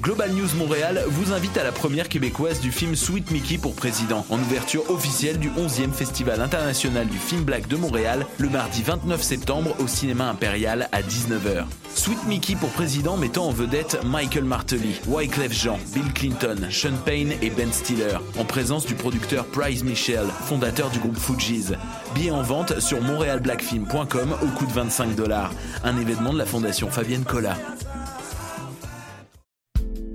Global News Montréal vous invite à la première québécoise du film Sweet Mickey pour président, en ouverture officielle du 11e Festival international du film black de Montréal, le mardi 29 septembre au cinéma impérial à 19h. Sweet Mickey pour président mettant en vedette Michael Martelly, Wyclef Jean, Bill Clinton, Sean Payne et Ben Stiller, en présence du producteur Price Michel, fondateur du groupe Fugees. Billets en vente sur montrealblackfilm.com au coût de 25 dollars. Un événement de la fondation Fabienne Collat.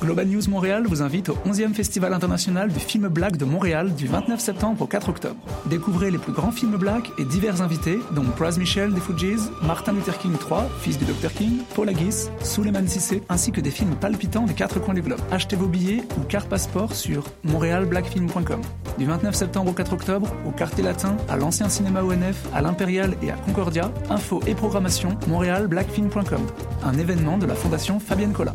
Global News Montréal vous invite au 11e Festival international du film black de Montréal du 29 septembre au 4 octobre. Découvrez les plus grands films black et divers invités, dont Praz Michel des Fujis, Martin Luther King III, fils du Dr King, Paul Haggis, Suleiman Sissé, ainsi que des films palpitants des quatre coins du globe. Achetez vos billets ou carte passeport sur montrealblackfilm.com. Du 29 septembre au 4 octobre, au Quartier Latin, à l'ancien cinéma ONF, à l'Impérial et à Concordia, info et programmation montrealblackfilm.com. Un événement de la Fondation Fabienne Collat.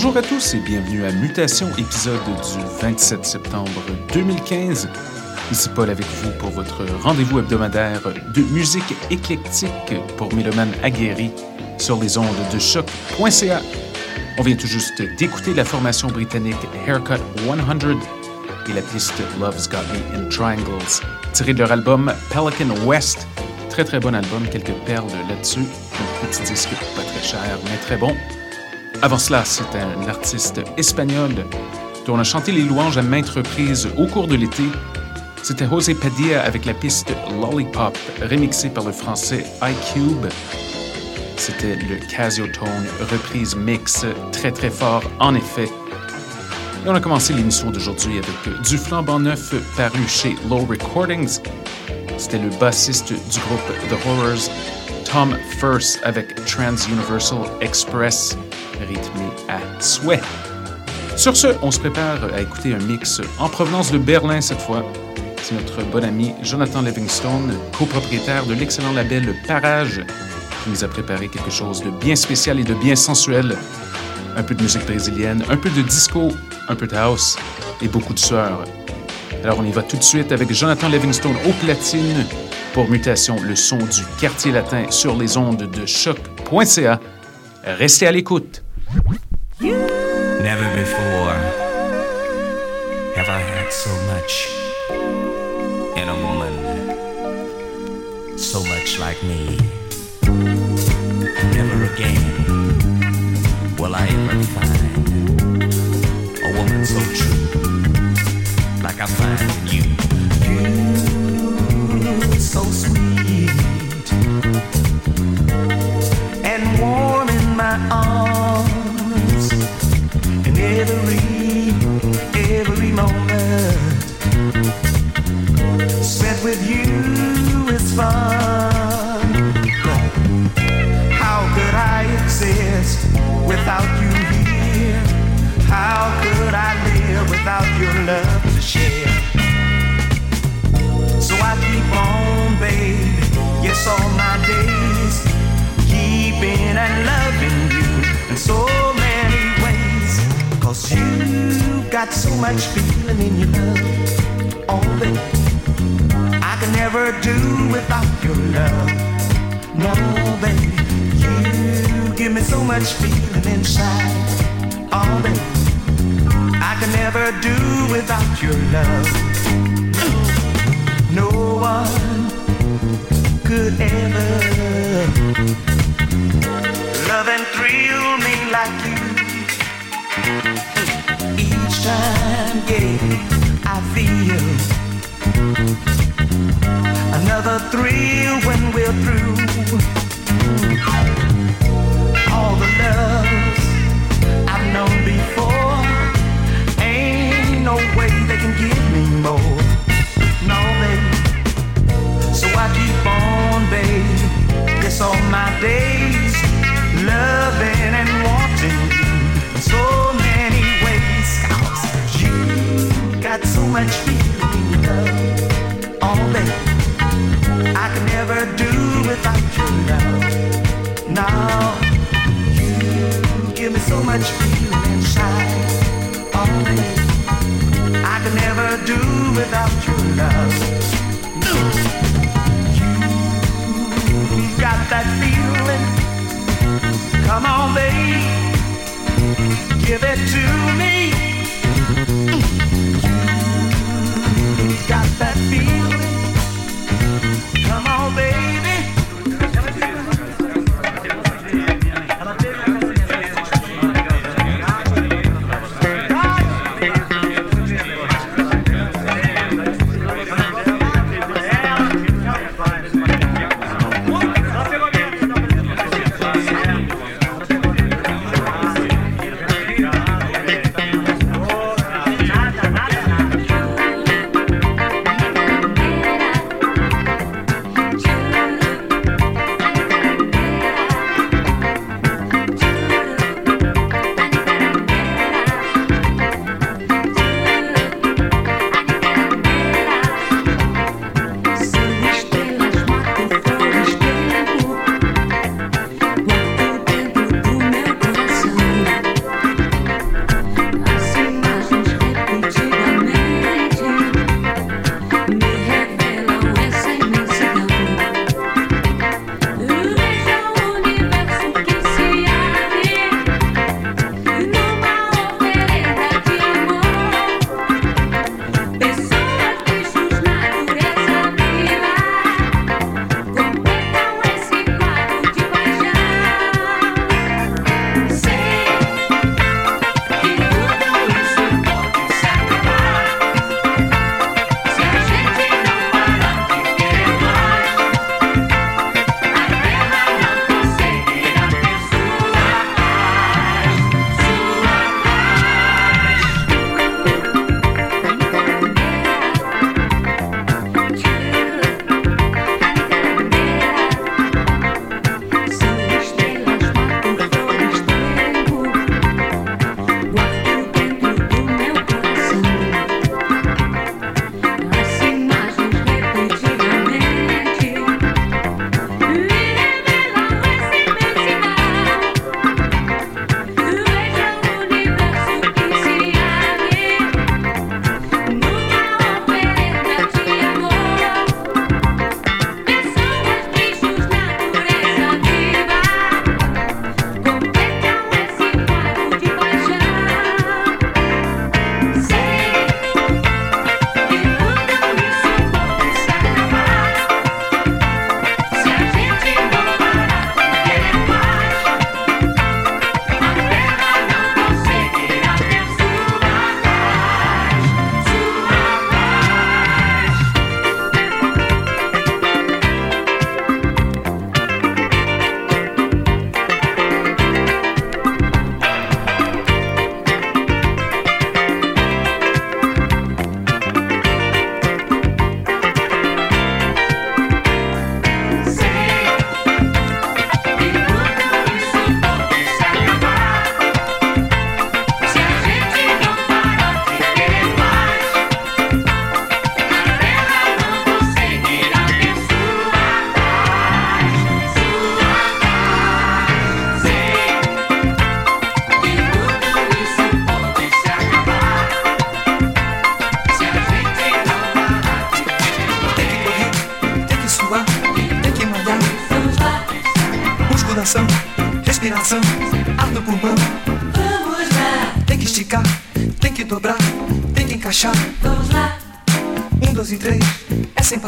Bonjour à tous et bienvenue à Mutation, épisode du 27 septembre 2015. Ici Paul avec vous pour votre rendez-vous hebdomadaire de musique éclectique pour mélomanes aguerris sur les ondes de choc.ca. On vient tout juste d'écouter la formation britannique Haircut 100 et la piste Love's Got Me in Triangles, tirée de leur album Pelican West. Très très bon album, quelques perles là-dessus. Un petit disque pas très cher, mais très bon. Avant cela, c'est un artiste espagnol dont on a chanté les louanges à maintes reprises au cours de l'été. C'était José Padilla avec la piste Lollipop, remixée par le français iCube. C'était le Casio-Tone reprise mix, très très fort en effet. Et on a commencé l'émission d'aujourd'hui avec du flambant neuf paru chez Low Recordings. C'était le bassiste du groupe The Horrors, Tom First avec Trans Universal Express rythmé à souhait. Sur ce, on se prépare à écouter un mix en provenance de Berlin cette fois. C'est notre bon ami Jonathan Livingstone, copropriétaire de l'excellent label Parage, qui nous a préparé quelque chose de bien spécial et de bien sensuel. Un peu de musique brésilienne, un peu de disco, un peu de house et beaucoup de sueur. Alors on y va tout de suite avec Jonathan Livingstone au platine pour Mutation, le son du quartier latin sur les ondes de choc.ca. Restez à l'écoute. Never before have I had so much in a woman, so much like me. Never again will I ever find a woman so true like I find in you. You so sweet and warm in my arms all my days, keeping and loving you in so many ways. Cause you got so much feeling in your love, oh, baby. I can never do without your love, no, baby. You give me so much feeling inside, oh, baby. I can never do without your love. No one could ever love and thrill me like you. Each time, yeah, I feel another thrill when we're through. All the loves All my days, loving and wanting you in so many ways. 'Cause you got so much feeling in love, oh, baby. I can never do without your love. Now, you give me so much feeling inside, oh, baby. I can never do without your love. Got that feeling. Come on, babe. Give it to me.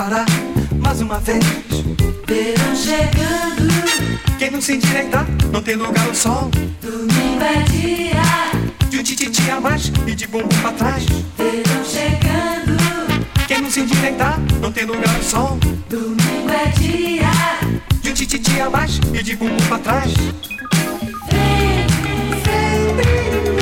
Parar. Mais uma vez. Verão chegando, Quem não se endireitar, não tem lugar ao sol. domingo é dia. De um tititi a mais e de bumbum pra trás. Verão chegando, Quem não se endireitar, não tem lugar ao sol. domingo é dia. De um tititi a mais e de bumbum pra trás. Vem, Vem brilhar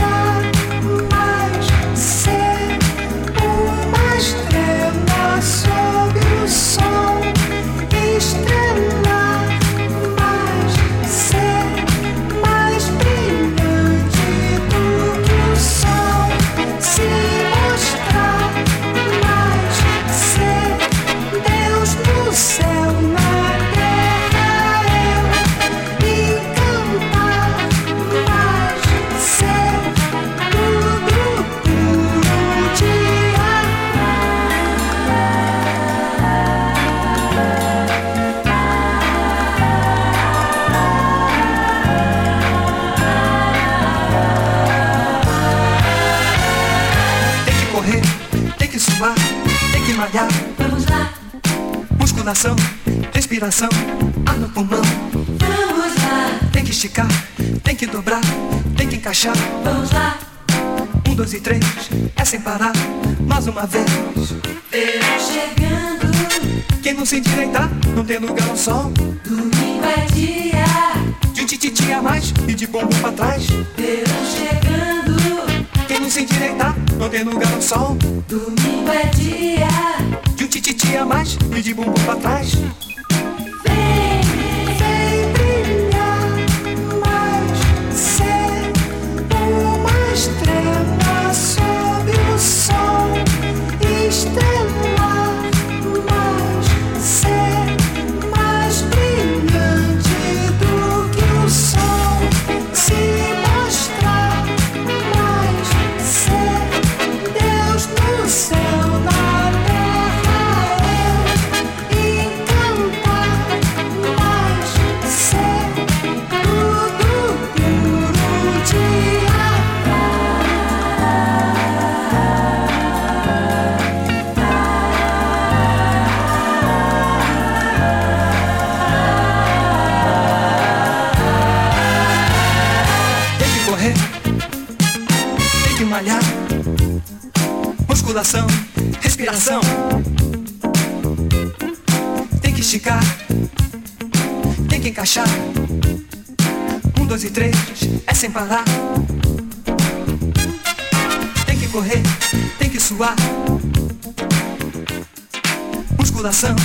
Musculação, respiração, ar no pulmão. vamos lá, Tem que esticar, tem que dobrar, tem que encaixar. vamos lá. Um, dois e três, é sem parar. Mais uma vez. Verão chegando, Quem não se endireitar, não tem lugar ao sol. domingo é dia. De tititi a mais e de bumbum pra trás. Verão chegando, Quem não se endireitar, não tem lugar ao sol. domingo é dia. De um tititi a mais e de bumbum pra trás. Sem parar. Tem que correr, tem que suar. Musculação,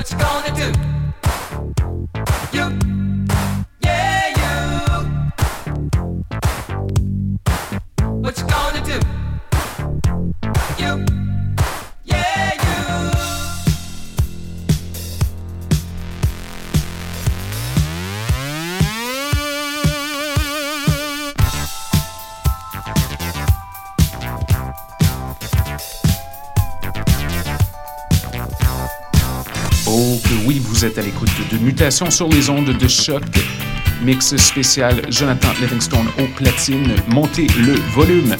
What you gonna do? De Mutations sur les ondes de choc. Mix spécial Jonathan Livingstone au platine. Montez le volume.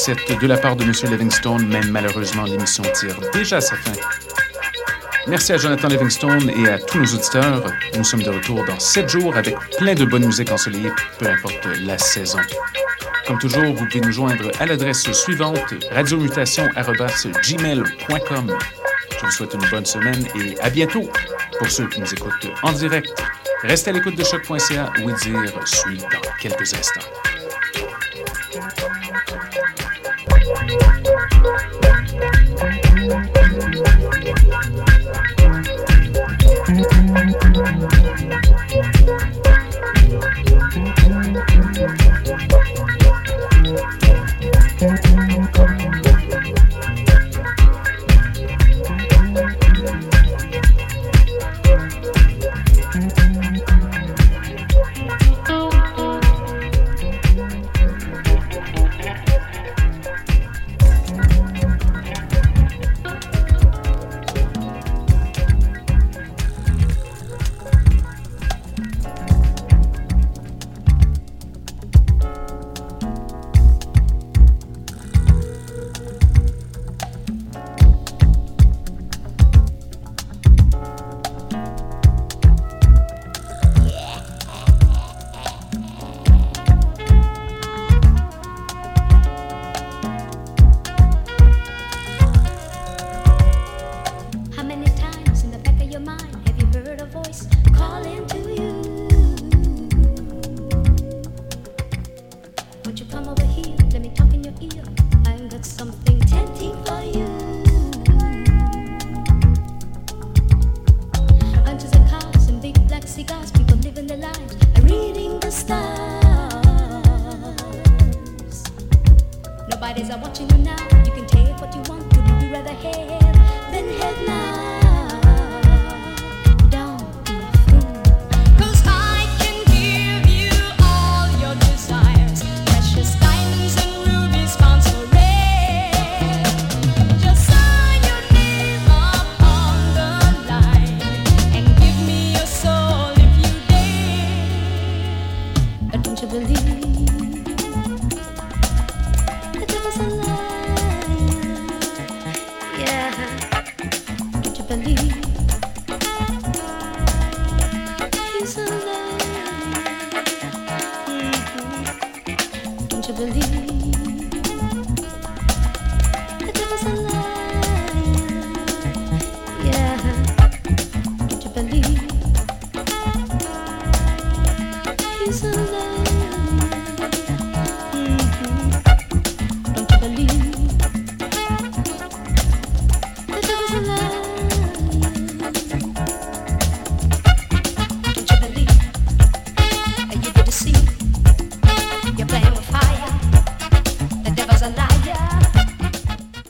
7 de la part de M. Livingstone, mais malheureusement, l'émission tire déjà sa fin. Merci à Jonathan Livingstone et à tous nos auditeurs. Nous sommes de retour dans 7 jours avec plein de bonne musique ensoleillée, peu importe la saison. Comme toujours, vous pouvez nous joindre à l'adresse suivante radiomutation.gmail.com. Je vous souhaite une bonne semaine et à bientôt pour ceux qui nous écoutent en direct. Restez à l'écoute de choc.ca, oui dire suit dans quelques instants.